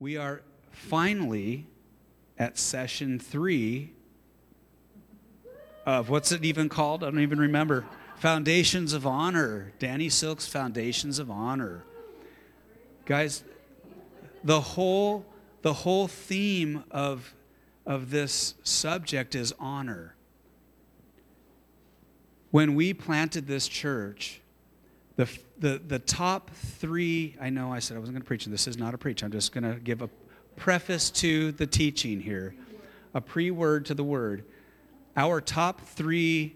We are finally at session three of what's it even called? I don't even remember. Foundations of Honor. Danny Silk's Foundations of Honor. Guys, the whole the whole theme of of this subject is honor. When we planted this church, the, the, the top three, I know I said I wasn't going to preach, and this is not a preach. I'm just going to give a preface to the teaching here, a pre word to the word. Our top three,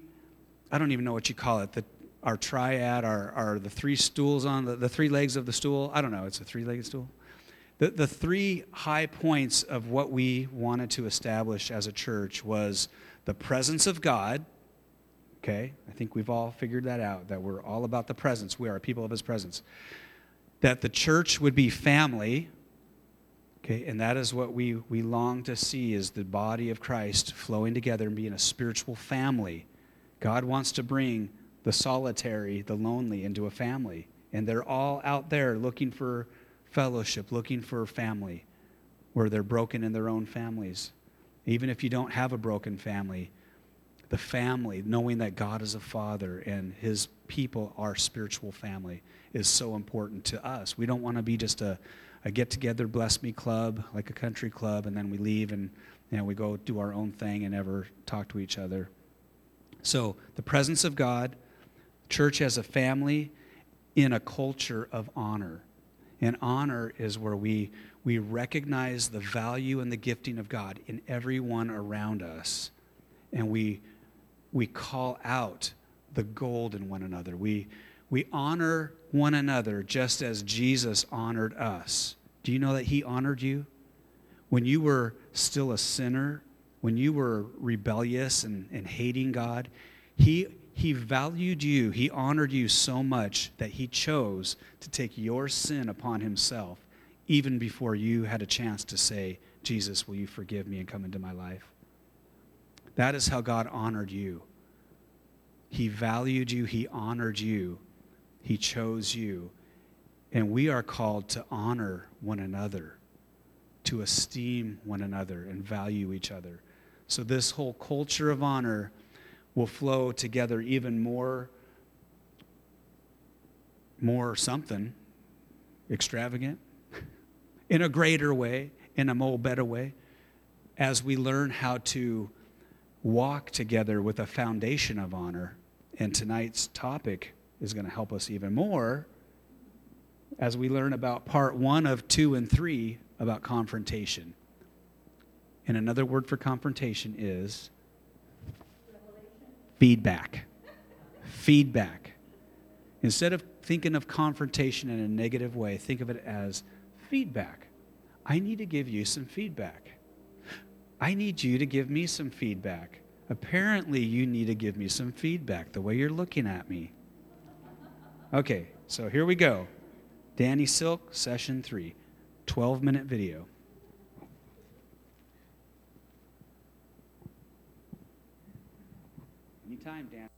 I don't even know what you call it, the, our triad, our, our the three stools on the, the three legs of the stool. I don't know, it's a three legged stool. The, the three high points of what we wanted to establish as a church was the presence of God Okay? I think we've all figured that out, that we're all about the presence. We are people of his presence. That the church would be family. Okay, and that is what we, we long to see is the body of Christ flowing together and being a spiritual family. God wants to bring the solitary, the lonely into a family. And they're all out there looking for fellowship, looking for family, where they're broken in their own families. Even if you don't have a broken family, the family, knowing that God is a father and his people are spiritual family, is so important to us. We don't want to be just a, a get together, bless me club, like a country club, and then we leave and you know, we go do our own thing and never talk to each other. So, the presence of God, church as a family in a culture of honor. And honor is where we, we recognize the value and the gifting of God in everyone around us. And we we call out the gold in one another. We, we honor one another just as Jesus honored us. Do you know that He honored you? When you were still a sinner, when you were rebellious and, and hating God, he, he valued you. He honored you so much that He chose to take your sin upon Himself even before you had a chance to say, Jesus, will you forgive me and come into my life? That is how God honored you. He valued you, He honored you, He chose you. And we are called to honor one another, to esteem one another, and value each other. So, this whole culture of honor will flow together even more, more something extravagant, in a greater way, in a more better way, as we learn how to walk together with a foundation of honor. And tonight's topic is going to help us even more as we learn about part one of two and three about confrontation. And another word for confrontation is feedback. feedback. Instead of thinking of confrontation in a negative way, think of it as feedback. I need to give you some feedback. I need you to give me some feedback. Apparently, you need to give me some feedback the way you're looking at me. Okay, so here we go. Danny Silk, session three, 12 minute video. Anytime, Dan.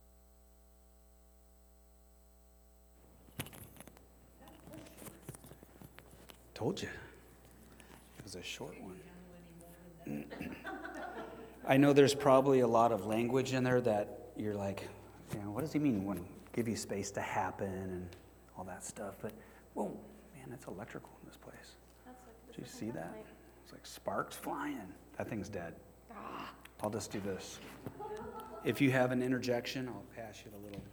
Told you. It was a short one. I know there's probably a lot of language in there that you're like, you know, what does he mean when give you space to happen and all that stuff? But whoa, man, it's electrical in this place. Do you see that? It's like sparks flying. That thing's dead. Ah. I'll just do this. If you have an interjection, I'll pass you the little,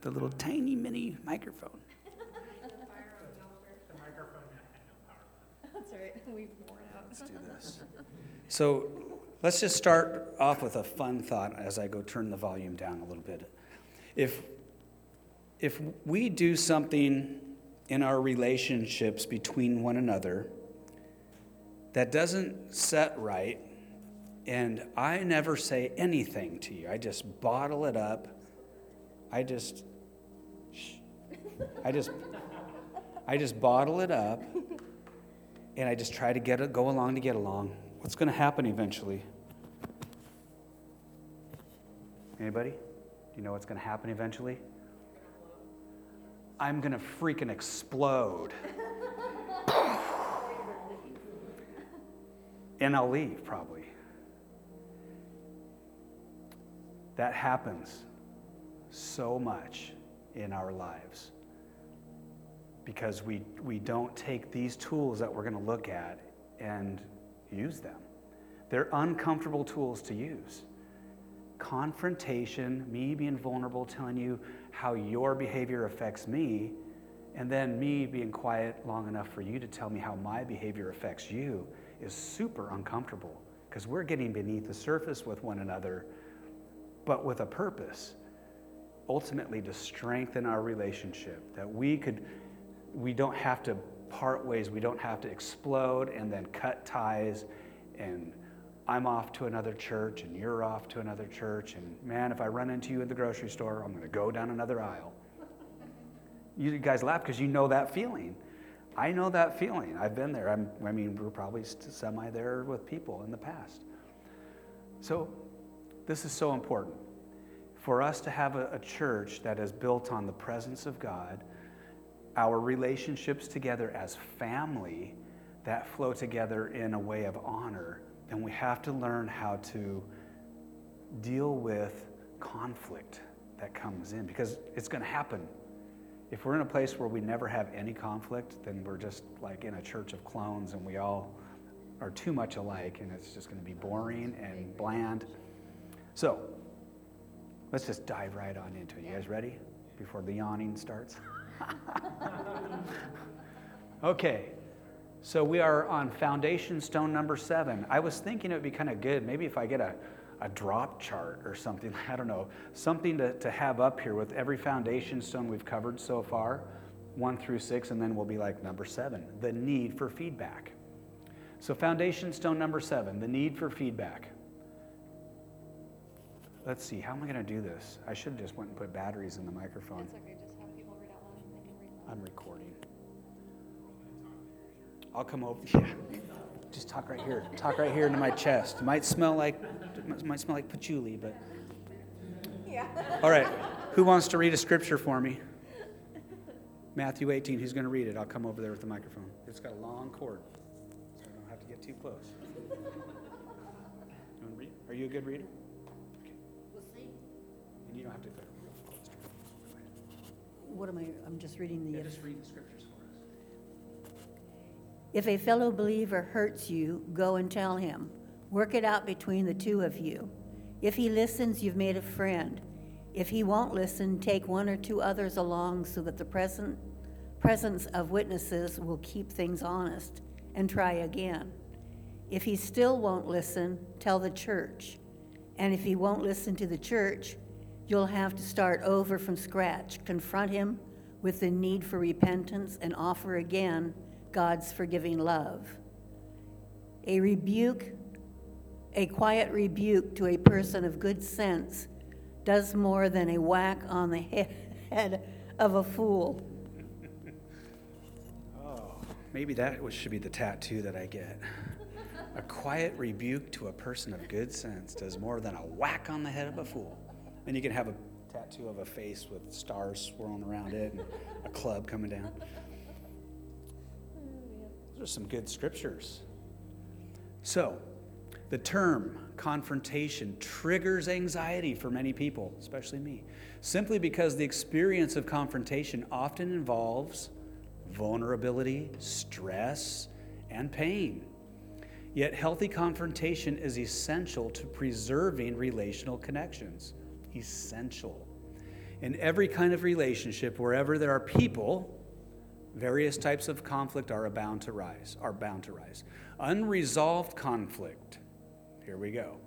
the little tiny mini microphone. That's right. We've worn out. Let's do this. So let's just start off with a fun thought as I go turn the volume down a little bit. If, if we do something in our relationships between one another that doesn't set right, and I never say anything to you, I just bottle it up, I just, I just, I just bottle it up, and I just try to get go along to get along What's going to happen eventually? Anybody? Do you know what's going to happen eventually? I'm going to freaking explode. and I'll leave probably. That happens so much in our lives because we, we don't take these tools that we're going to look at and use them. They're uncomfortable tools to use. Confrontation, me being vulnerable, telling you how your behavior affects me, and then me being quiet long enough for you to tell me how my behavior affects you is super uncomfortable because we're getting beneath the surface with one another, but with a purpose ultimately to strengthen our relationship, that we could, we don't have to part ways, we don't have to explode and then cut ties and I'm off to another church and you're off to another church. And man, if I run into you at the grocery store, I'm going to go down another aisle. You guys laugh because you know that feeling. I know that feeling. I've been there. I'm, i mean, we're probably semi there with people in the past. So, this is so important for us to have a, a church that is built on the presence of God, our relationships together as family that flow together in a way of honor and we have to learn how to deal with conflict that comes in because it's going to happen. If we're in a place where we never have any conflict, then we're just like in a church of clones and we all are too much alike and it's just going to be boring and bland. So, let's just dive right on into it. You guys ready? Before the yawning starts? okay, so we are on foundation stone number seven. I was thinking it would be kind of good, maybe if I get a, a drop chart or something, I don't know, something to, to have up here with every foundation stone we've covered so far, one through six, and then we'll be like number seven, the need for feedback. So, foundation stone number seven, the need for feedback. Let's see, how am I going to do this? I should have just went and put batteries in the microphone. okay, just have I'll come over. Yeah, just talk right here. Talk right here into my chest. It might smell like it might smell like patchouli, but. Yeah. All right. Who wants to read a scripture for me? Matthew 18. Who's going to read it? I'll come over there with the microphone. It's got a long cord, so I don't have to get too close. You want to read? Are you a good reader? Okay. We'll see. And you don't have to. What am I, I'm just reading the. Yeah, just read the scriptures for us. If a fellow believer hurts you, go and tell him. Work it out between the two of you. If he listens, you've made a friend. If he won't listen, take one or two others along so that the present, presence of witnesses will keep things honest and try again. If he still won't listen, tell the church. And if he won't listen to the church, you'll have to start over from scratch. Confront him with the need for repentance and offer again God's forgiving love. A rebuke, a quiet rebuke to a person of good sense, does more than a whack on the head of a fool. Oh, maybe that should be the tattoo that I get. A quiet rebuke to a person of good sense does more than a whack on the head of a fool. And you can have a tattoo of a face with stars swirling around it and a club coming down. Some good scriptures. So, the term confrontation triggers anxiety for many people, especially me, simply because the experience of confrontation often involves vulnerability, stress, and pain. Yet, healthy confrontation is essential to preserving relational connections. Essential. In every kind of relationship, wherever there are people, various types of conflict are bound to rise, are bound to rise. Unresolved conflict, here we go.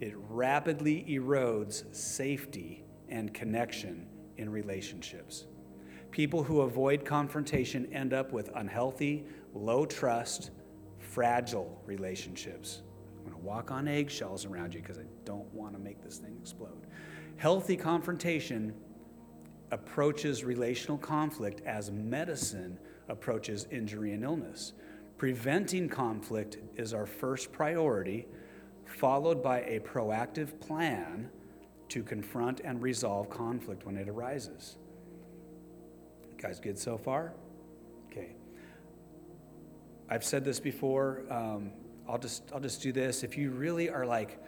It rapidly erodes safety and connection in relationships. People who avoid confrontation end up with unhealthy, low trust, fragile relationships. I'm going to walk on eggshells around you because I don't want to make this thing explode. Healthy confrontation approaches relational conflict as medicine approaches injury and illness. Preventing conflict is our first priority, followed by a proactive plan to confront and resolve conflict when it arises. guys, good so far? Okay. I've said this before. Um, I'll just I'll just do this. If you really are like,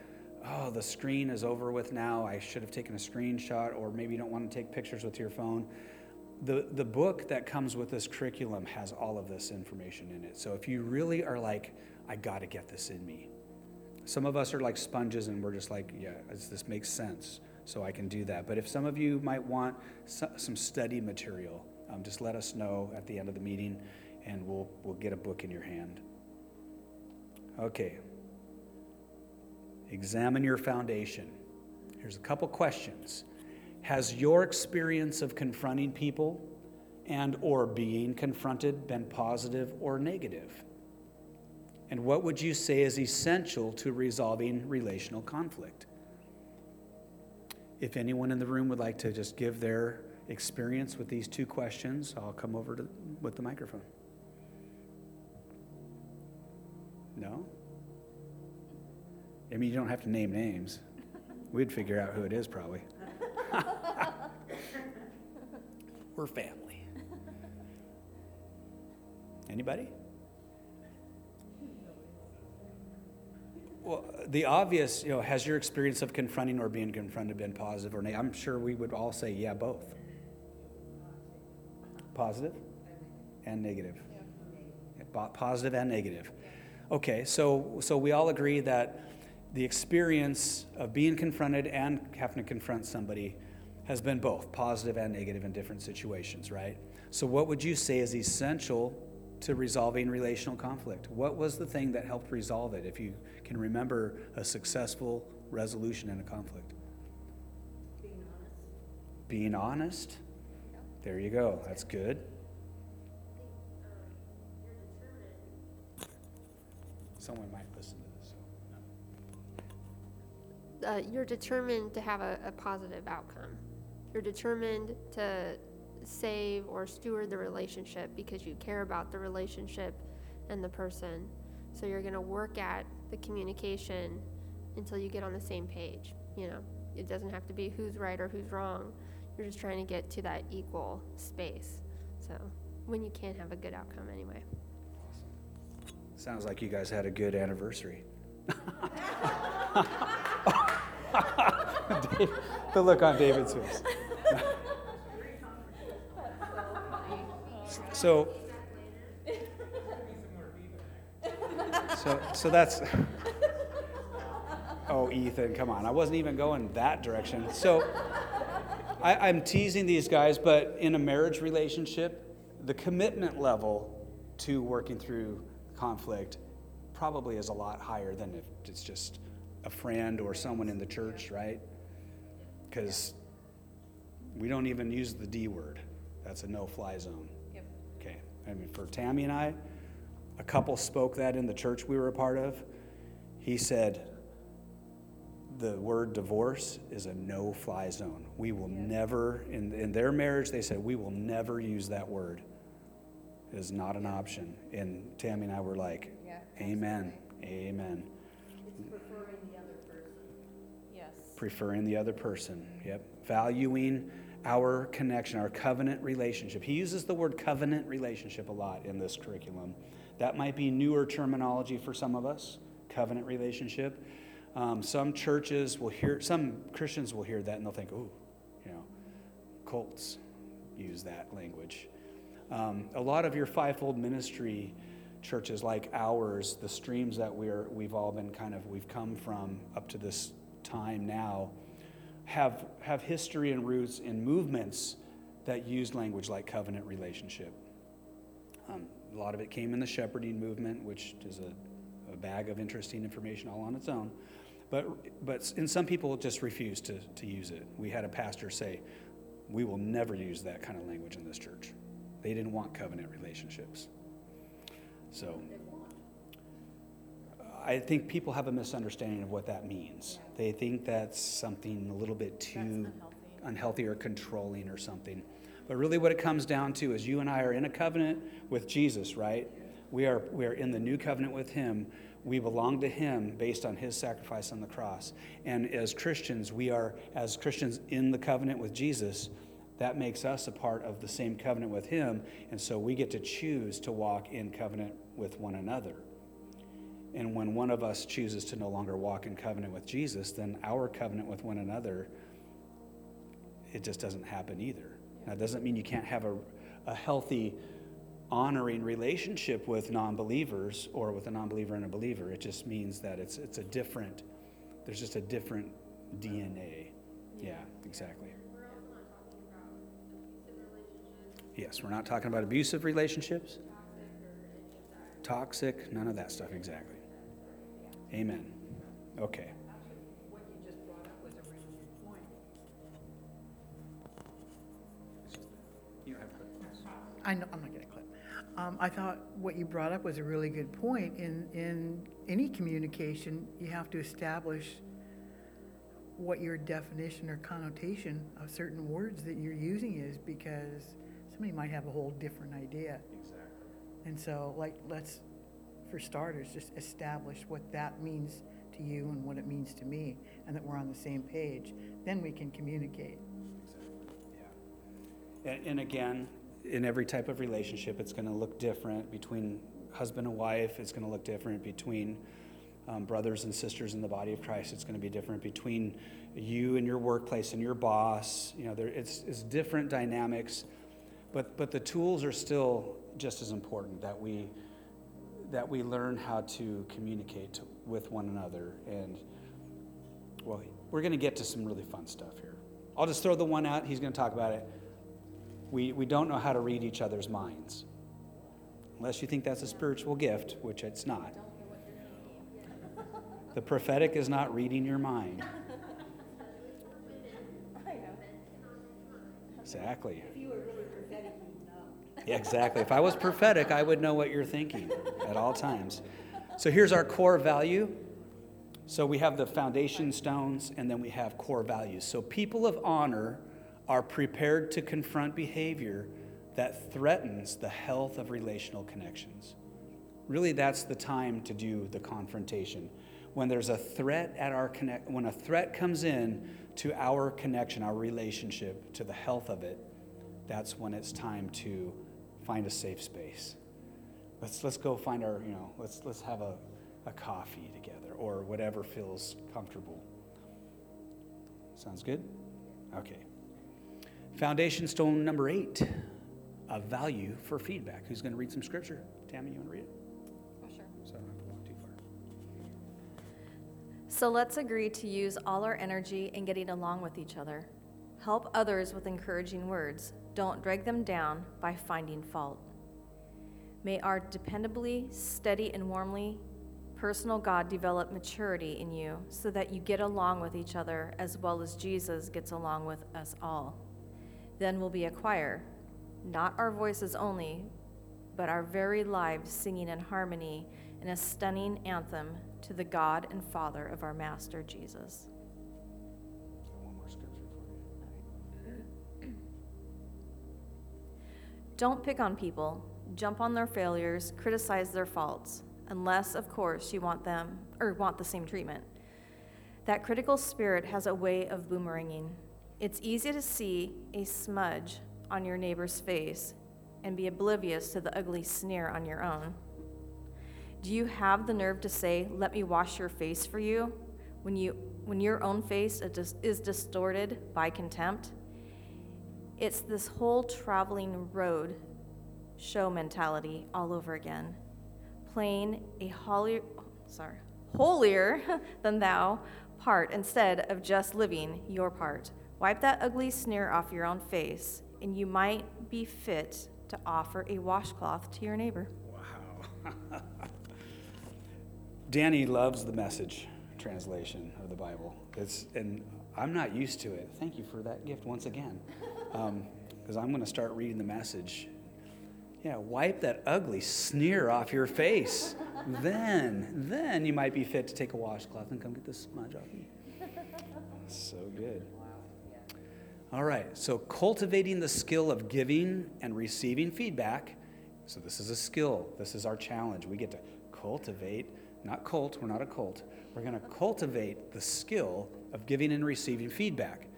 oh, the screen is over with now. I should have taken a screenshot, or maybe you don't want to take pictures with your phone. The, the book that comes with this curriculum has all of this information in it. So if you really are like, I got to get this in me. Some of us are like sponges and we're just like, yeah, this makes sense, so I can do that. But if some of you might want some study material, um, just let us know at the end of the meeting and we'll, we'll get a book in your hand. Okay. Examine your foundation. Here's a couple questions. Has your experience of confronting people and or being confronted been positive or negative? And what would you say is essential to resolving relational conflict? If anyone in the room would like to just give their experience with these two questions, I'll come over to, with the microphone. No? I mean, you don't have to name names. We'd figure out who it is probably. We're family. Anybody? Well, the obvious, you know, has your experience of confronting or being confronted been positive or negative? I'm sure we would all say, yeah, both. Positive and negative. Positive and negative. Okay, so so we all agree that the experience of being confronted and having to confront somebody has been both positive and negative in different situations, right? So, what would you say is essential to resolving relational conflict? What was the thing that helped resolve it, if you can remember a successful resolution in a conflict? Being honest. Being honest? There you go. That's good. Um, Someone might listen uh, you're determined to have a, a positive outcome. You're determined to save or steward the relationship because you care about the relationship and the person. So you're going to work at the communication until you get on the same page. You know, it doesn't have to be who's right or who's wrong. You're just trying to get to that equal space. So when you can have a good outcome anyway. Sounds like you guys had a good anniversary. the look on David's face. so, so, so that's. Oh, Ethan, come on. I wasn't even going that direction. So, I, I'm teasing these guys, but in a marriage relationship, the commitment level to working through conflict probably is a lot higher than if it's just a friend or someone in the church, right? Because we don't even use the D word. That's a no fly zone. Yep. Okay. I mean, for Tammy and I, a couple spoke that in the church we were a part of. He said, the word divorce is a no fly zone. We will never, in, in their marriage, they said, we will never use that word. It is not an option. And Tammy and I were like, yeah, Amen. Amen. Preferring the other person. Yep. Valuing our connection, our covenant relationship. He uses the word covenant relationship a lot in this curriculum. That might be newer terminology for some of us, covenant relationship. Um, some churches will hear, some Christians will hear that and they'll think, oh, you know, cults use that language. Um, a lot of your fivefold ministry churches like ours, the streams that we're, we've all been kind of, we've come from up to this time now have, have history and roots in movements that used language like covenant relationship. Um, a lot of it came in the shepherding movement, which is a, a bag of interesting information all on its own. But, but and some people just refuse to, to use it. We had a pastor say, We will never use that kind of language in this church. They didn't want covenant relationships. So. I think people have a misunderstanding of what that means. They think that's something a little bit too unhealthy. unhealthy or controlling or something. But really, what it comes down to is you and I are in a covenant with Jesus, right? We are, we are in the new covenant with Him. We belong to Him based on His sacrifice on the cross. And as Christians, we are, as Christians in the covenant with Jesus, that makes us a part of the same covenant with Him. And so we get to choose to walk in covenant with one another. And when one of us chooses to no longer walk in covenant with Jesus, then our covenant with one another, it just doesn't happen either. It doesn't mean you can't have a, a healthy, honoring relationship with non believers or with a non believer and a believer. It just means that it's, it's a different, there's just a different DNA. Yeah, exactly. Yes, we're not talking about abusive relationships, toxic, none of that stuff, exactly. Amen. Okay. What you just brought up was a really good point. I know, I'm not getting a clip. Um, I thought what you brought up was a really good point. In, in any communication, you have to establish what your definition or connotation of certain words that you're using is because somebody might have a whole different idea. Exactly. And so, like, let's, for starters, just establish what that means to you and what it means to me, and that we're on the same page. Then we can communicate. Yeah. And, and again, in every type of relationship, it's going to look different between husband and wife. It's going to look different between um, brothers and sisters in the body of Christ. It's going to be different between you and your workplace and your boss. You know, there, it's, it's different dynamics, but but the tools are still just as important. That we that we learn how to communicate with one another. And well, we're going to get to some really fun stuff here. I'll just throw the one out. He's going to talk about it. We, we don't know how to read each other's minds. Unless you think that's a spiritual gift, which it's not. The prophetic is not reading your mind. Exactly. If you were really prophetic, you'd know. Yeah, exactly. If I was prophetic, I would know what you're thinking at all times. So here's our core value. So we have the foundation stones, and then we have core values. So people of honor are prepared to confront behavior that threatens the health of relational connections. Really, that's the time to do the confrontation. When there's a threat at our connect, when a threat comes in to our connection, our relationship, to the health of it, that's when it's time to find a safe space. Let's let's go find our, you know, let's let's have a, a coffee together or whatever feels comfortable. Sounds good? Okay. Foundation stone number eight, a value for feedback. Who's going to read some scripture? Tammy, you want to read it? Oh, sure. So I don't have to walk too far. So let's agree to use all our energy in getting along with each other. Help others with encouraging words. Don't drag them down by finding fault. May our dependably, steady, and warmly personal God develop maturity in you so that you get along with each other as well as Jesus gets along with us all. Then we'll be a choir, not our voices only, but our very lives singing in harmony in a stunning anthem to the God and Father of our Master Jesus. Don't pick on people, jump on their failures, criticize their faults, unless, of course, you want them or want the same treatment. That critical spirit has a way of boomeranging. It's easy to see a smudge on your neighbor's face and be oblivious to the ugly sneer on your own. Do you have the nerve to say, Let me wash your face for you, when, you, when your own face is distorted by contempt? It's this whole traveling road show mentality all over again, playing a holier, sorry, holier than thou part instead of just living your part. Wipe that ugly sneer off your own face, and you might be fit to offer a washcloth to your neighbor. Wow. Danny loves the message translation of the Bible. It's, and I'm not used to it. Thank you for that gift once again. Um, because I'm going to start reading the message. Yeah, wipe that ugly sneer off your face. then, then you might be fit to take a washcloth and come get this smudge off me. So good. All right, so cultivating the skill of giving and receiving feedback. So, this is a skill. This is our challenge. We get to cultivate, not cult, we're not a cult. We're going to cultivate the skill of giving and receiving feedback.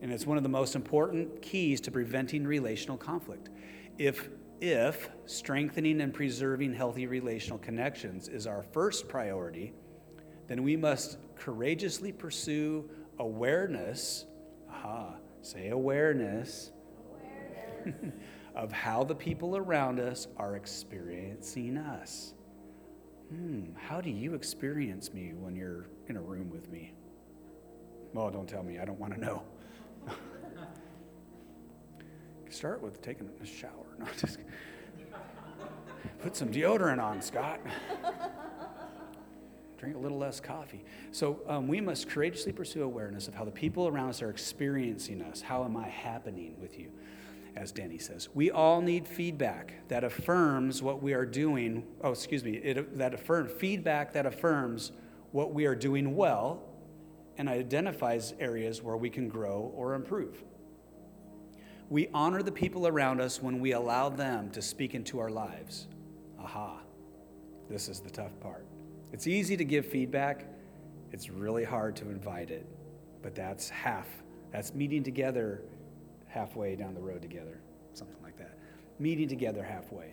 And it's one of the most important keys to preventing relational conflict. If, If strengthening and preserving healthy relational connections is our first priority, then we must courageously pursue awareness. Aha, say awareness. awareness. of how the people around us are experiencing us. Hmm, how do you experience me when you're in a room with me? Well, don't tell me, I don't want to know. Start with taking a shower. No, just put some deodorant on, Scott. Drink a little less coffee. So um, we must courageously pursue awareness of how the people around us are experiencing us. How am I happening with you? as Danny says. We all need feedback that affirms what we are doing. Oh, excuse me, it, that affirm feedback that affirms what we are doing well and identifies areas where we can grow or improve. We honor the people around us when we allow them to speak into our lives. Aha, this is the tough part. It's easy to give feedback, it's really hard to invite it, but that's half. That's meeting together halfway down the road together, something like that. Meeting together halfway.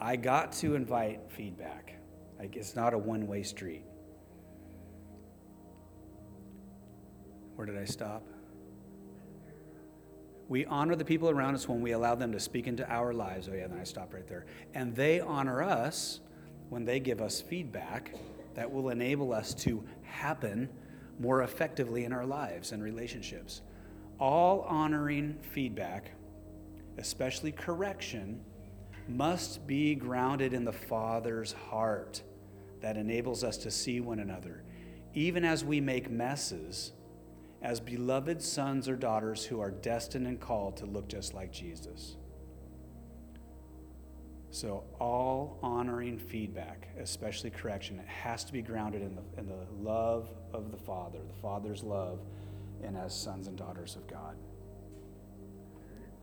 I got to invite feedback. Like it's not a one way street. Where did I stop? We honor the people around us when we allow them to speak into our lives. Oh, yeah, then I stopped right there. And they honor us when they give us feedback that will enable us to happen more effectively in our lives and relationships all honoring feedback, especially correction, must be grounded in the Father's heart that enables us to see one another, even as we make messes, as beloved sons or daughters who are destined and called to look just like Jesus. So, all honoring feedback, especially correction, it has to be grounded in the, in the love of the Father, the Father's love and as sons and daughters of God.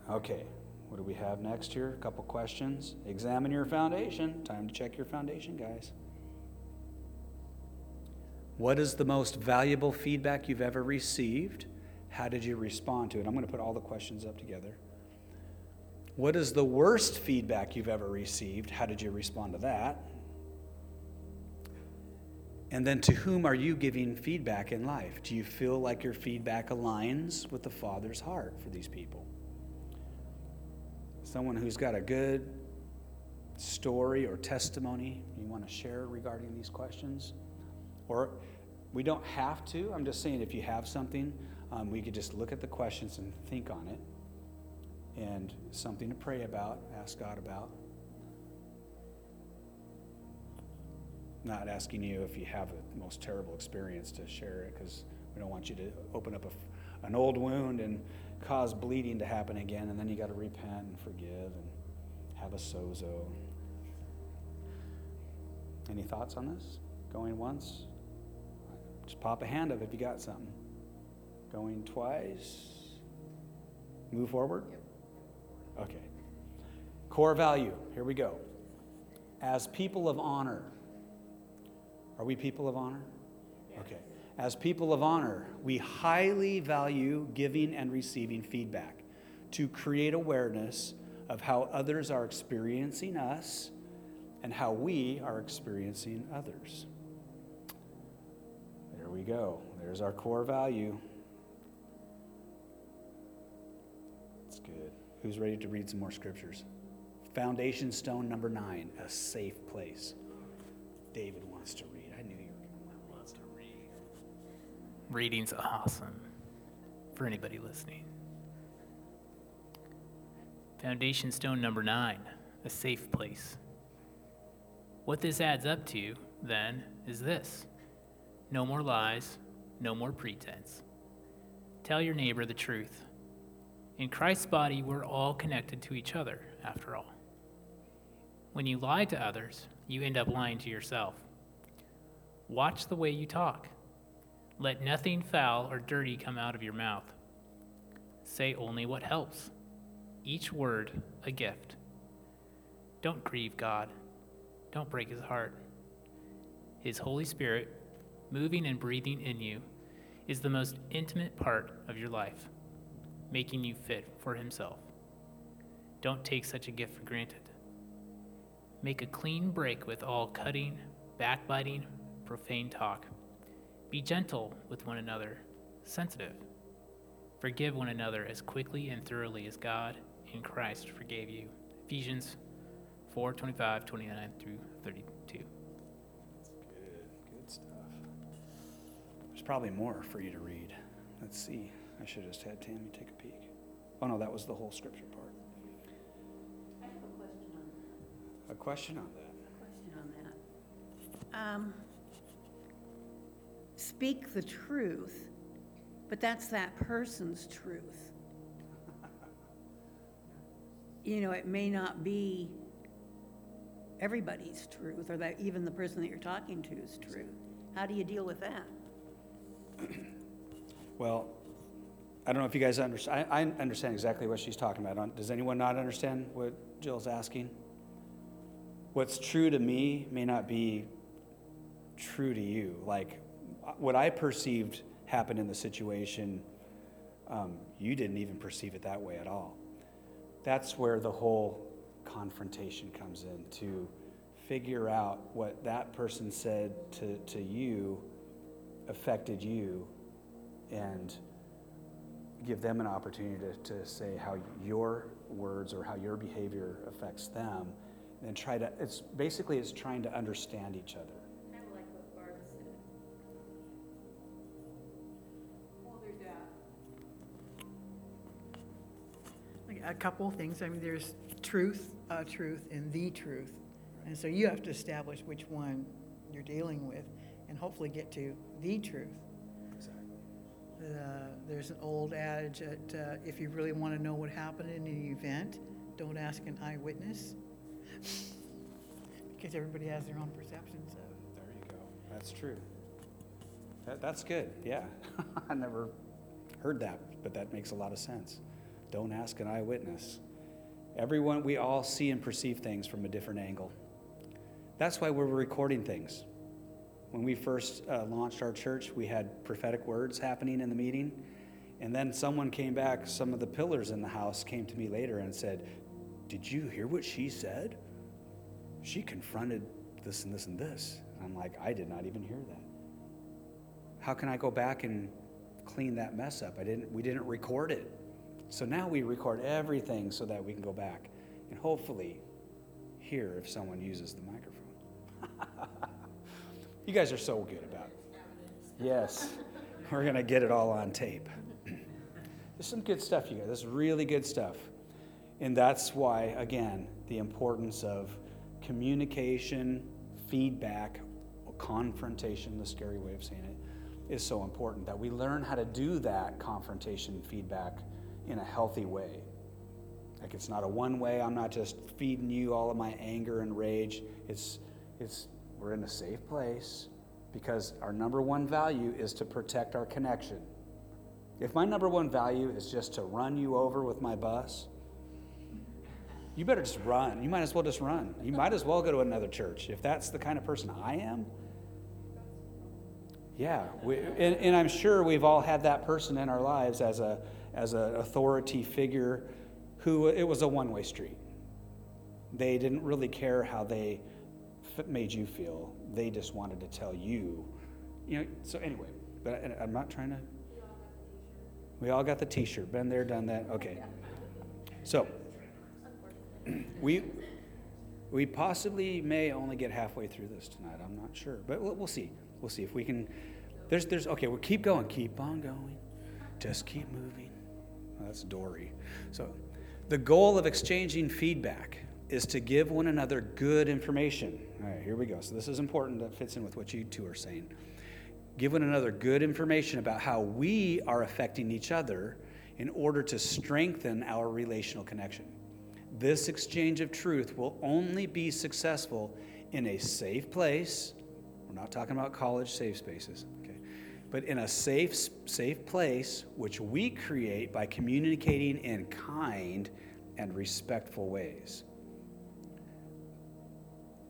Okay, what do we have next here? A couple questions. Examine your foundation. Time to check your foundation, guys. What is the most valuable feedback you've ever received? How did you respond to it? I'm going to put all the questions up together. What is the worst feedback you've ever received? How did you respond to that? And then to whom are you giving feedback in life? Do you feel like your feedback aligns with the Father's heart for these people? Someone who's got a good story or testimony you want to share regarding these questions? Or we don't have to. I'm just saying if you have something, um, we could just look at the questions and think on it and something to pray about, ask God about. not asking you if you have the most terrible experience to share it because we don't want you to open up a, an old wound and cause bleeding to happen again, and then you got to repent and forgive and have a sozo. Any thoughts on this? Going once? Just pop a hand up if you got something. Going twice? Move forward? Okay. Core value. Here we go. As people of honor, are we people of honor? Okay. As people of honor, we highly value giving and receiving feedback to create awareness of how others are experiencing us and how we are experiencing others. There we go. There's our core value. That's good. Who's ready to read some more scriptures? Foundation stone number nine, a safe place. David wants to read. I knew you were going to read. Reading's awesome for anybody listening. Foundation stone number nine, a safe place. What this adds up to, then, is this no more lies, no more pretense. Tell your neighbor the truth. In Christ's body, we're all connected to each other, after all. When you lie to others, you end up lying to yourself. Watch the way you talk. Let nothing foul or dirty come out of your mouth. Say only what helps, each word a gift. Don't grieve God, don't break his heart. His Holy Spirit, moving and breathing in you, is the most intimate part of your life, making you fit for himself. Don't take such a gift for granted. Make a clean break with all cutting, backbiting, profane talk. Be gentle with one another, sensitive. Forgive one another as quickly and thoroughly as God in Christ forgave you. Ephesians 4 25, 29 through 32. Probably more for you to read. Let's see. I should have just had Tammy take a peek. Oh, no, that was the whole scripture part. I have a question on A question on that. A question on that. Um, Speak the truth, but that's that person's truth. You know, it may not be everybody's truth, or that even the person that you're talking to is truth. How do you deal with that? Well, I don't know if you guys understand. I, I understand exactly what she's talking about. Does anyone not understand what Jill's asking? What's true to me may not be true to you. Like what I perceived happened in the situation, um, you didn't even perceive it that way at all. That's where the whole confrontation comes in to figure out what that person said to, to you affected you and give them an opportunity to, to say how your words or how your behavior affects them and try to it's basically it's trying to understand each other Kind of like what Barb said. Well, there's that. Like, A couple things, I mean, there's truth, a truth, and the truth. And so you have to establish which one you're dealing with and hopefully get to the truth. Uh, There's an old adage that uh, if you really want to know what happened in an event, don't ask an eyewitness. Because everybody has their own perceptions of. there you go. That's true. That, that's good. Yeah. I never heard that but that makes a lot of sense. Don't ask an eyewitness. Everyone we all see and perceive things from a different angle. That's why we're recording things when we first uh, launched our church we had prophetic words happening in the meeting and then someone came back some of the pillars in the house came to me later and said did you hear what she said she confronted this and this and this. And I'm like, I did not even hear that. How can I go back and clean that mess up? I didn't we didn't record it. So now we record everything so that we can go back and hopefully hear if someone uses the microphone. you guys are so good about it. Yes. We're going to get it all on tape. There's some good stuff, you guys. This is really good stuff. And that's why, again, the importance of communication, feedback, confrontation, the scary way of saying it, is so important that we learn how to do that confrontation feedback in a healthy way. Like it's not a one way, I'm not just feeding you all of my anger and rage. It's it's we're in a safe place because our number one value is to protect our connection. If my number one value is just to run you over with my bus, you better just run. You might as well just run. You might as well go to another church. If that's the kind of person I am, yeah. We, and, and I'm sure we've all had that person in our lives as a as an authority figure who it was a one way street. They didn't really care how they made you feel. They just wanted to tell you. You know, so anyway, but I, I'm not trying to. We all got the t shirt. Been there, done that. Okay. So we we possibly may only get halfway through this tonight. I'm not sure, but we'll, we'll see. We'll see if we can. There's there's okay. We'll keep going. Keep on going. Just keep moving. Oh, that's Dory. So, the goal of exchanging feedback is to give one another good information. All right, here we go. So this is important. That fits in with what you two are saying. Give one another good information about how we are affecting each other in order to strengthen our relational connection. This exchange of truth will only be successful in a safe place. We're not talking about college safe spaces, okay? But in a safe, safe place, which we create by communicating in kind and respectful ways.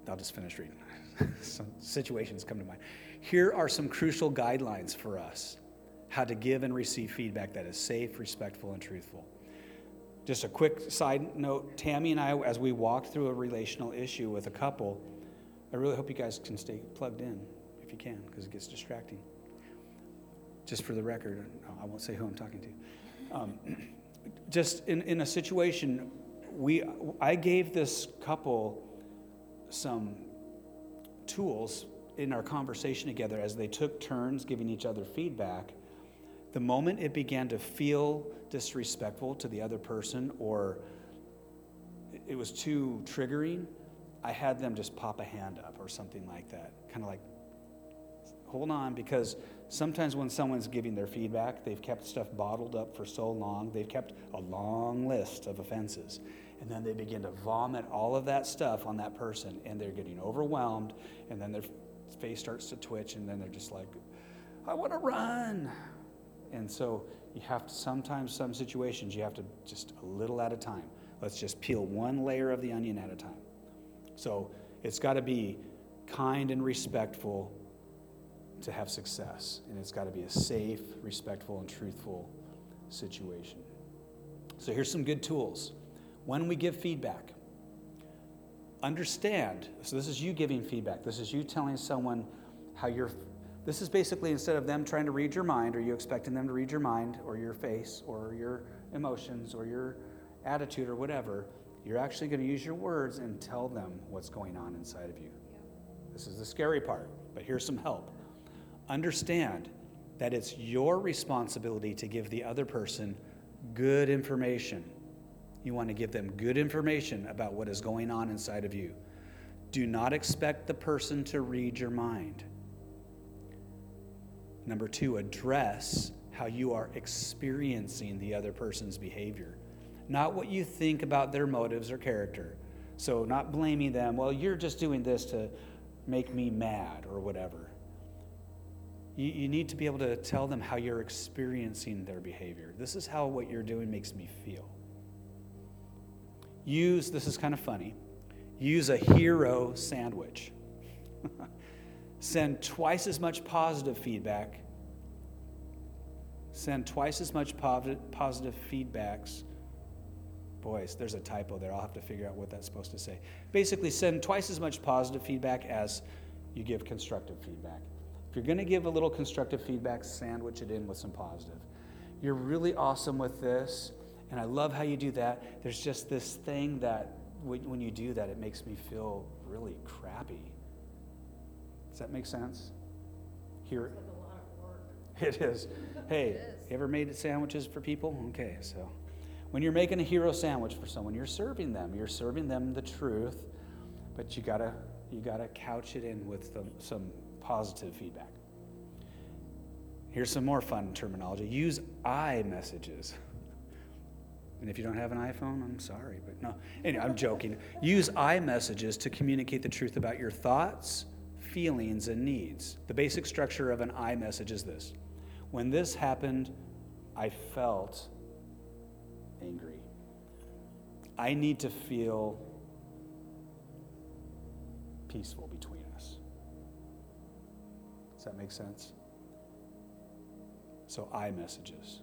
I'll just finish reading. some situations come to mind. Here are some crucial guidelines for us how to give and receive feedback that is safe, respectful, and truthful. just a quick side note Tammy and I, as we walked through a relational issue with a couple, I really hope you guys can stay plugged in if you can, because it gets distracting. Just for the record, I won't say who I'm talking to. Um, just in, in a situation, we, I gave this couple some tools in our conversation together as they took turns giving each other feedback. The moment it began to feel disrespectful to the other person or it was too triggering, I had them just pop a hand up or something like that. Kind of like, hold on, because sometimes when someone's giving their feedback, they've kept stuff bottled up for so long, they've kept a long list of offenses. And then they begin to vomit all of that stuff on that person, and they're getting overwhelmed, and then their face starts to twitch, and then they're just like, I want to run. And so you have to, sometimes, some situations, you have to just a little at a time. Let's just peel one layer of the onion at a time. So it's got to be kind and respectful to have success. And it's got to be a safe, respectful, and truthful situation. So here's some good tools. When we give feedback, understand. So this is you giving feedback. This is you telling someone how you're. This is basically instead of them trying to read your mind, or you expecting them to read your mind, or your face, or your emotions, or your attitude, or whatever, you're actually going to use your words and tell them what's going on inside of you. This is the scary part, but here's some help. Understand that it's your responsibility to give the other person good information. You want to give them good information about what is going on inside of you. Do not expect the person to read your mind. Number two, address how you are experiencing the other person's behavior, not what you think about their motives or character. So, not blaming them, well, you're just doing this to make me mad or whatever. You, you need to be able to tell them how you're experiencing their behavior. This is how what you're doing makes me feel. Use, this is kind of funny, use a hero sandwich. Send twice as much positive feedback. Send twice as much positive feedbacks. Boys, there's a typo there. I'll have to figure out what that's supposed to say. Basically, send twice as much positive feedback as you give constructive feedback. If you're going to give a little constructive feedback, sandwich it in with some positive. You're really awesome with this, and I love how you do that. There's just this thing that when you do that, it makes me feel really crappy. Does that make sense? Here. It is. Hey, you ever made sandwiches for people? Okay, so when you're making a hero sandwich for someone, you're serving them. You're serving them the truth, but you gotta you gotta couch it in with some positive feedback. Here's some more fun terminology. Use I messages. And if you don't have an iPhone, I'm sorry, but no. Anyway, I'm joking. Use I messages to communicate the truth about your thoughts, feelings, and needs. The basic structure of an I message is this When this happened, I felt angry. I need to feel peaceful between us. Does that make sense? So, I messages.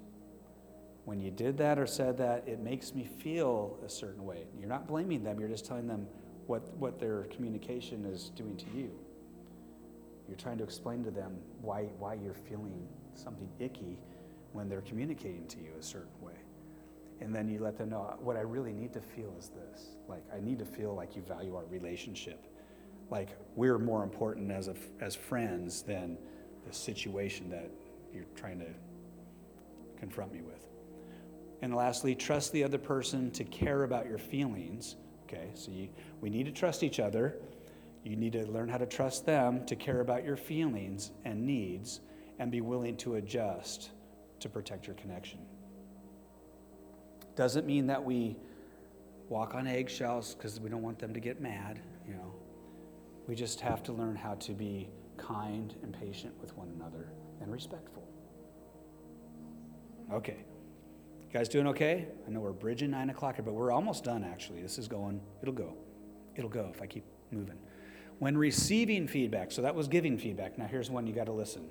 When you did that or said that, it makes me feel a certain way. You're not blaming them, you're just telling them what, what their communication is doing to you. You're trying to explain to them why, why you're feeling something icky when they're communicating to you a certain way. And then you let them know uh, what I really need to feel is this. Like, I need to feel like you value our relationship. Like, we're more important as, a, as friends than the situation that you're trying to confront me with. And lastly, trust the other person to care about your feelings. Okay, so you, we need to trust each other. You need to learn how to trust them to care about your feelings and needs and be willing to adjust to protect your connection. Doesn't mean that we walk on eggshells because we don't want them to get mad, you know. We just have to learn how to be kind and patient with one another and respectful. Okay. Guys doing okay? I know we're bridging nine o'clock here, but we're almost done actually. This is going, it'll go. It'll go if I keep moving. When receiving feedback, so that was giving feedback. Now here's one you got to listen.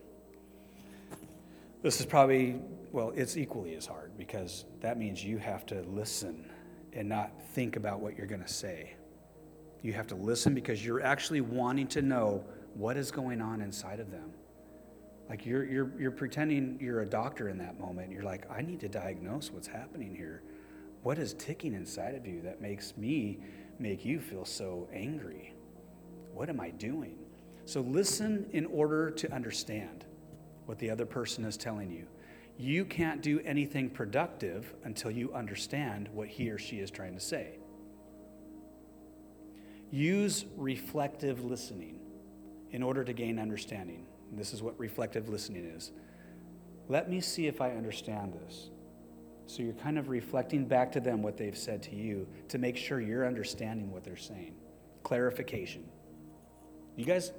This is probably, well, it's equally as hard because that means you have to listen and not think about what you're going to say. You have to listen because you're actually wanting to know what is going on inside of them. Like you're, you're, you're pretending you're a doctor in that moment. You're like, I need to diagnose what's happening here. What is ticking inside of you that makes me make you feel so angry? What am I doing? So listen in order to understand what the other person is telling you. You can't do anything productive until you understand what he or she is trying to say. Use reflective listening in order to gain understanding. This is what reflective listening is. Let me see if I understand this. So you're kind of reflecting back to them what they've said to you to make sure you're understanding what they're saying. Clarification. You guys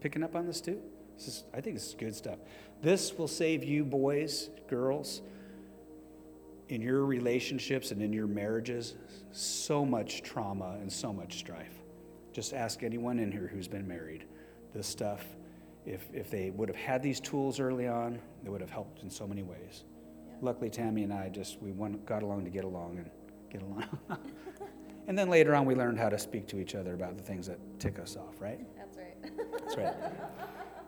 picking up on this too? This is, I think this is good stuff. This will save you, boys, girls, in your relationships and in your marriages, so much trauma and so much strife. Just ask anyone in here who's been married. This stuff, if, if they would have had these tools early on, it would have helped in so many ways. Luckily, Tammy and I just, we went, got along to get along and get along. and then later on, we learned how to speak to each other about the things that tick us off, right? That's right. That's right.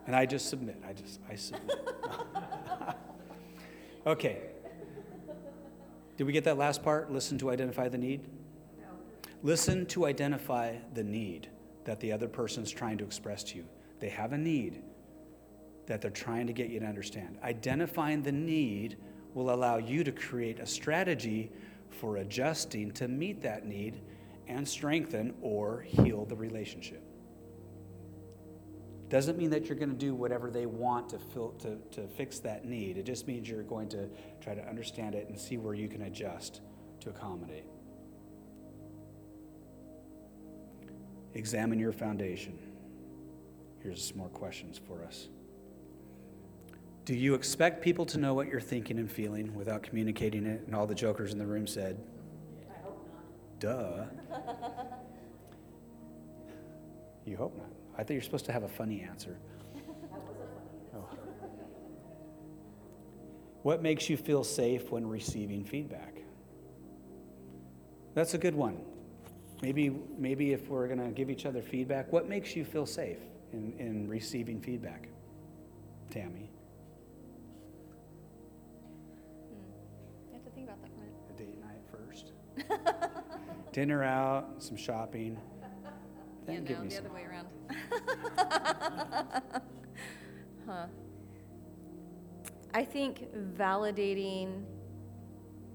And I just submit. I just, I submit. okay. Did we get that last part? Listen to identify the need? No. Listen to identify the need that the other person's trying to express to you. They have a need that they're trying to get you to understand. Identifying the need will allow you to create a strategy for adjusting to meet that need and strengthen or heal the relationship. Doesn't mean that you're going to do whatever they want to, fill, to, to fix that need. It just means you're going to try to understand it and see where you can adjust to accommodate. Examine your foundation. Here's some more questions for us. Do you expect people to know what you're thinking and feeling without communicating it? And all the jokers in the room said, I hope not. Duh. you hope not. I thought you're supposed to have a funny answer. Oh. What makes you feel safe when receiving feedback? That's a good one. Maybe, maybe if we're going to give each other feedback, what makes you feel safe in, in receiving feedback? Tammy. You have to think about that one. A date night first. Dinner out, some shopping. Then Yeah, give no, me the some. other way around. huh. I think validating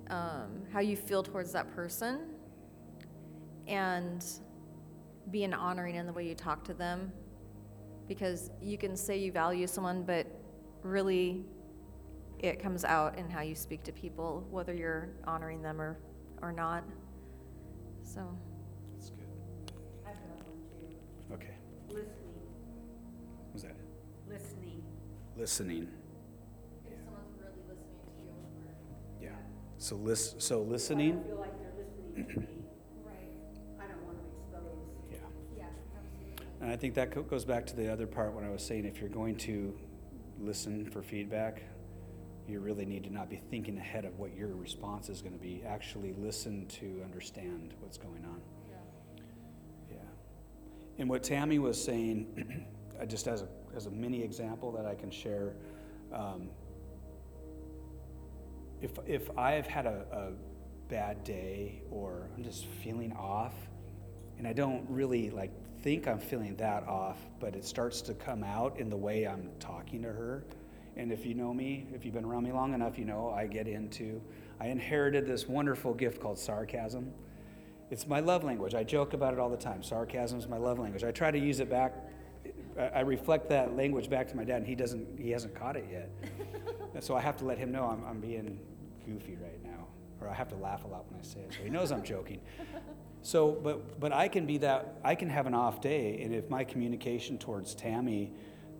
um, how you feel towards that person and being honoring in the way you talk to them. Because you can say you value someone, but really it comes out in how you speak to people, whether you're honoring them or, or not. So. That's good. I've got one too. Okay. Listening, Was that it? listening. Listening. If someone's really listening to you. Yeah. So lis- so listening. I feel like they're listening to me. And I think that co- goes back to the other part when I was saying if you're going to listen for feedback, you really need to not be thinking ahead of what your response is going to be. Actually, listen to understand what's going on. Yeah. And what Tammy was saying, just as a, as a mini example that I can share, um, if, if I've had a, a bad day or I'm just feeling off, and I don't really like think I'm feeling that off, but it starts to come out in the way I'm talking to her. And if you know me, if you've been around me long enough, you know I get into, I inherited this wonderful gift called sarcasm. It's my love language. I joke about it all the time. Sarcasm is my love language. I try to use it back. I- reflect that language back to my dad, and he doesn't. He hasn't caught it yet. So I have to let him know I'm, I'm being goofy right now, or I have to laugh a lot when I say it, so he knows I'm joking. So, but but I can be that. I can have an off day, and if my communication towards Tammy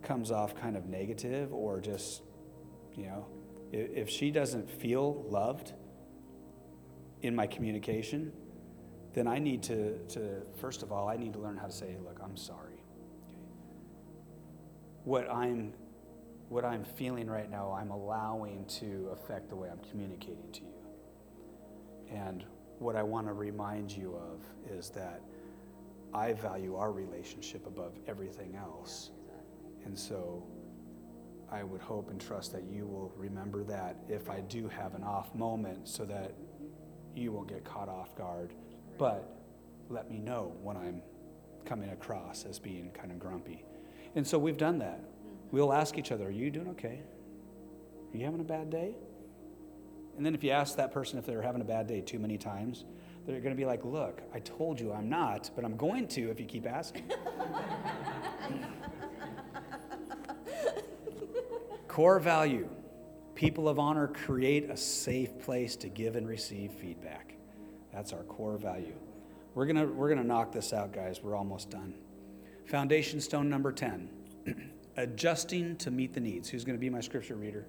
comes off kind of negative, or just, you know, if, if she doesn't feel loved in my communication, then I need to, to, first of all, I need to learn how to say, look, I'm sorry. What I'm, what I'm feeling right now, I'm allowing to affect the way I'm communicating to you. And what I want to remind you of is that I value our relationship above everything else. And so I would hope and trust that you will remember that if I do have an off moment so that you won't get caught off guard. But let me know when I'm coming across as being kind of grumpy. And so we've done that. Mm-hmm. We'll ask each other, Are you doing okay? Are you having a bad day? And then if you ask that person if they're having a bad day too many times, they're going to be like, Look, I told you I'm not, but I'm going to if you keep asking. Core value people of honor create a safe place to give and receive feedback. That's our core value. We're going to we're going to knock this out, guys. We're almost done. Foundation stone number 10 adjusting to meet the needs. Who's going to be my scripture reader?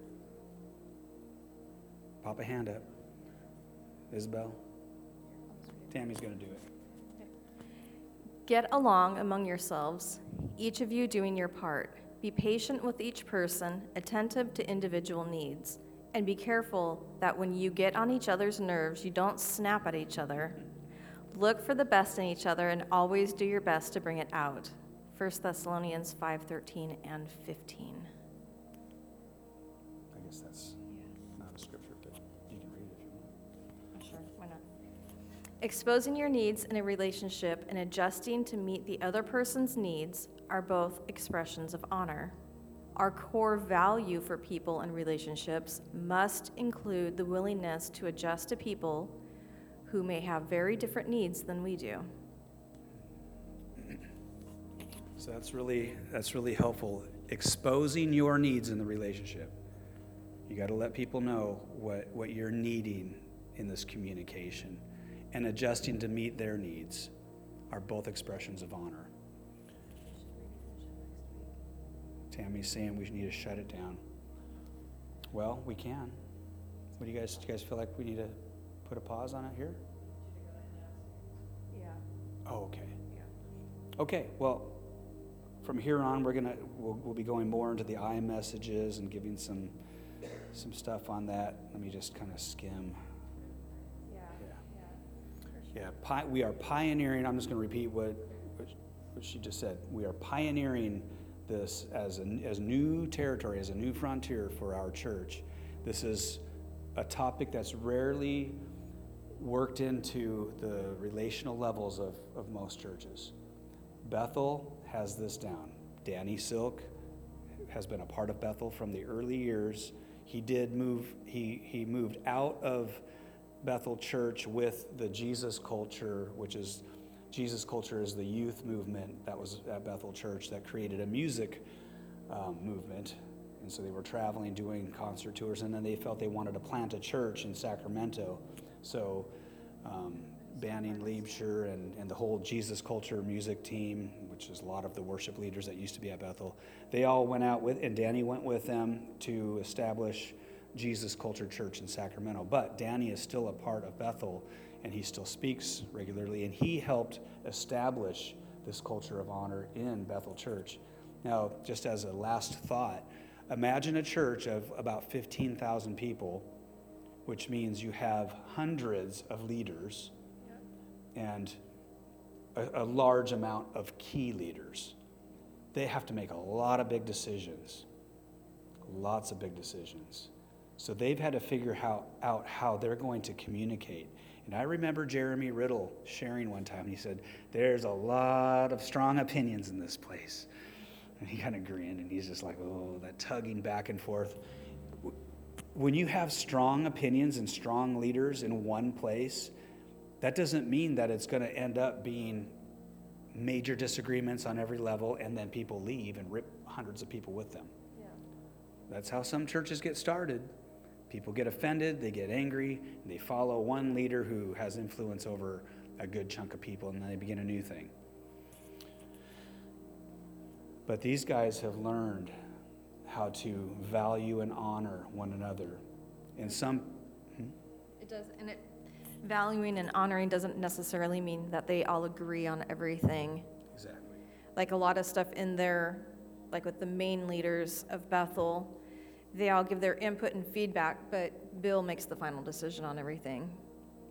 Pop a hand up. Isabel? Tammy's going to do it. Get along among yourselves, each of you doing your part. Be patient with each person, attentive to individual needs, and be careful that when you get on each other's nerves, you don't snap at each other. Look for the best in each other and always do your best to bring it out. 1 Thessalonians 5:13 and 15. I guess that's not a scripture, Sure, why not? Exposing your needs in a relationship and adjusting to meet the other person's needs are both expressions of honor. Our core value for people and relationships must include the willingness to adjust to people who may have very different needs than we do. So that's really that's really helpful. Exposing your needs in the relationship. You got to let people know what, what you're needing in this communication. And adjusting to meet their needs are both expressions of honor. Tammy's saying we need to shut it down. Well, we can. What do you guys do you guys feel like we need to put a pause on it here? Yeah. Oh, okay. Yeah. Okay, well, from here on, we're gonna, we'll, we'll be going more into the I messages and giving some, some stuff on that. Let me just kind of skim. Yeah. Pi- we are pioneering, I'm just gonna repeat what, what what she just said. We are pioneering this as a, as new territory, as a new frontier for our church. This is a topic that's rarely worked into the relational levels of, of most churches. Bethel has this down. Danny Silk has been a part of Bethel from the early years. He did move, he, he moved out of Bethel Church with the Jesus culture, which is Jesus culture is the youth movement that was at Bethel Church that created a music um, movement. And so they were traveling, doing concert tours, and then they felt they wanted to plant a church in Sacramento. So um, Banning Liebscher and, and the whole Jesus culture music team, which is a lot of the worship leaders that used to be at Bethel, they all went out with, and Danny went with them to establish Jesus Culture Church in Sacramento. But Danny is still a part of Bethel, and he still speaks regularly, and he helped establish this culture of honor in Bethel Church. Now, just as a last thought, imagine a church of about 15,000 people, which means you have hundreds of leaders and a, a large amount of key leaders. They have to make a lot of big decisions, lots of big decisions. So they've had to figure how, out how they're going to communicate. And I remember Jeremy Riddle sharing one time, and he said, There's a lot of strong opinions in this place. And he kind of grinned and he's just like, Oh, that tugging back and forth. When you have strong opinions and strong leaders in one place, that doesn't mean that it's going to end up being major disagreements on every level and then people leave and rip hundreds of people with them. That's how some churches get started. People get offended, they get angry, and they follow one leader who has influence over a good chunk of people, and then they begin a new thing. But these guys have learned how to value and honor one another. And some, hmm? It does, and it, valuing and honoring doesn't necessarily mean that they all agree on everything. exactly. like a lot of stuff in there, like with the main leaders of Bethel, they all give their input and feedback, but Bill makes the final decision on everything.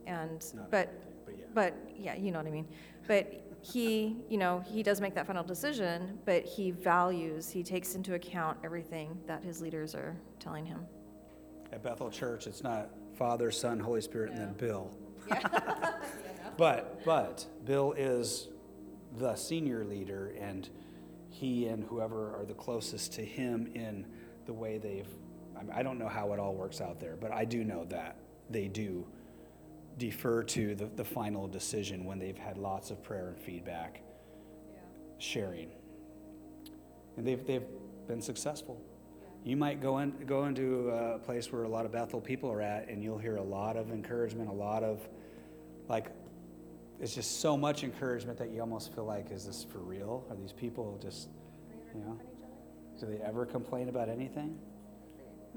and, Not but, everything, but yeah. but, yeah, you know what I mean. But he, you know, he does make that final decision, but he values, he takes into account everything that his leaders are telling him. At Bethel Church, it's not Father, Son, Holy Spirit, and then Bill. But, but Bill is the senior leader, and he and whoever are the closest to him in the way they've, I mean, I don't know how it all works out there, but I do know that they do defer to the, the final decision when they've had lots of prayer and feedback, sharing. And they've, they've been successful. You might go in, go into a place where a lot of Bethel people are at, and you'll hear a lot of encouragement, a lot of, like, it's just so much encouragement that you almost feel like, is this for real? Are these people just, you know? Do they ever complain about anything?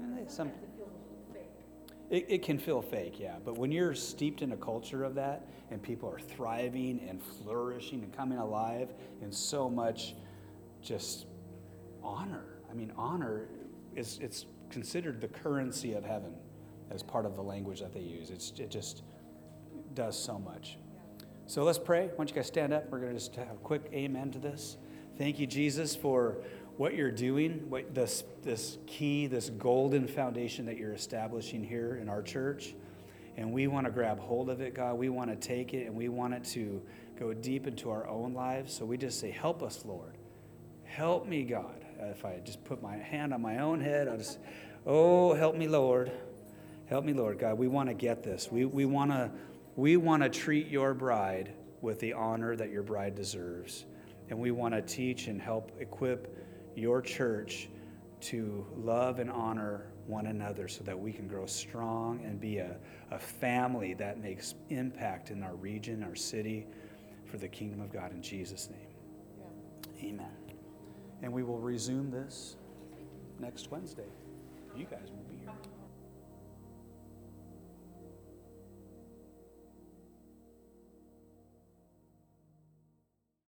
Eh, Some, it, it can feel fake, yeah. But when you're steeped in a culture of that and people are thriving and flourishing and coming alive in so much just honor. I mean, honor is it's considered the currency of heaven as part of the language that they use. It's, it just does so much. So let's pray. Why don't you guys stand up? We're going to just have a quick amen to this. Thank you, Jesus, for what you're doing, what this, this key, this golden foundation that you're establishing here in our church. And we want to grab hold of it, God. We want to take it and we want it to go deep into our own lives. So we just say, Help us, Lord. Help me, God. If I just put my hand on my own head, I'll just, oh, help me, Lord. Help me, Lord God. We want to get this. We, we want to we want to treat your bride with the honor that your bride deserves. And we want to teach and help equip your church to love and honor one another so that we can grow strong and be a, a family that makes impact in our region, our city, for the kingdom of God in Jesus' name. Amen. And we will resume this next Wednesday. You guys will be here.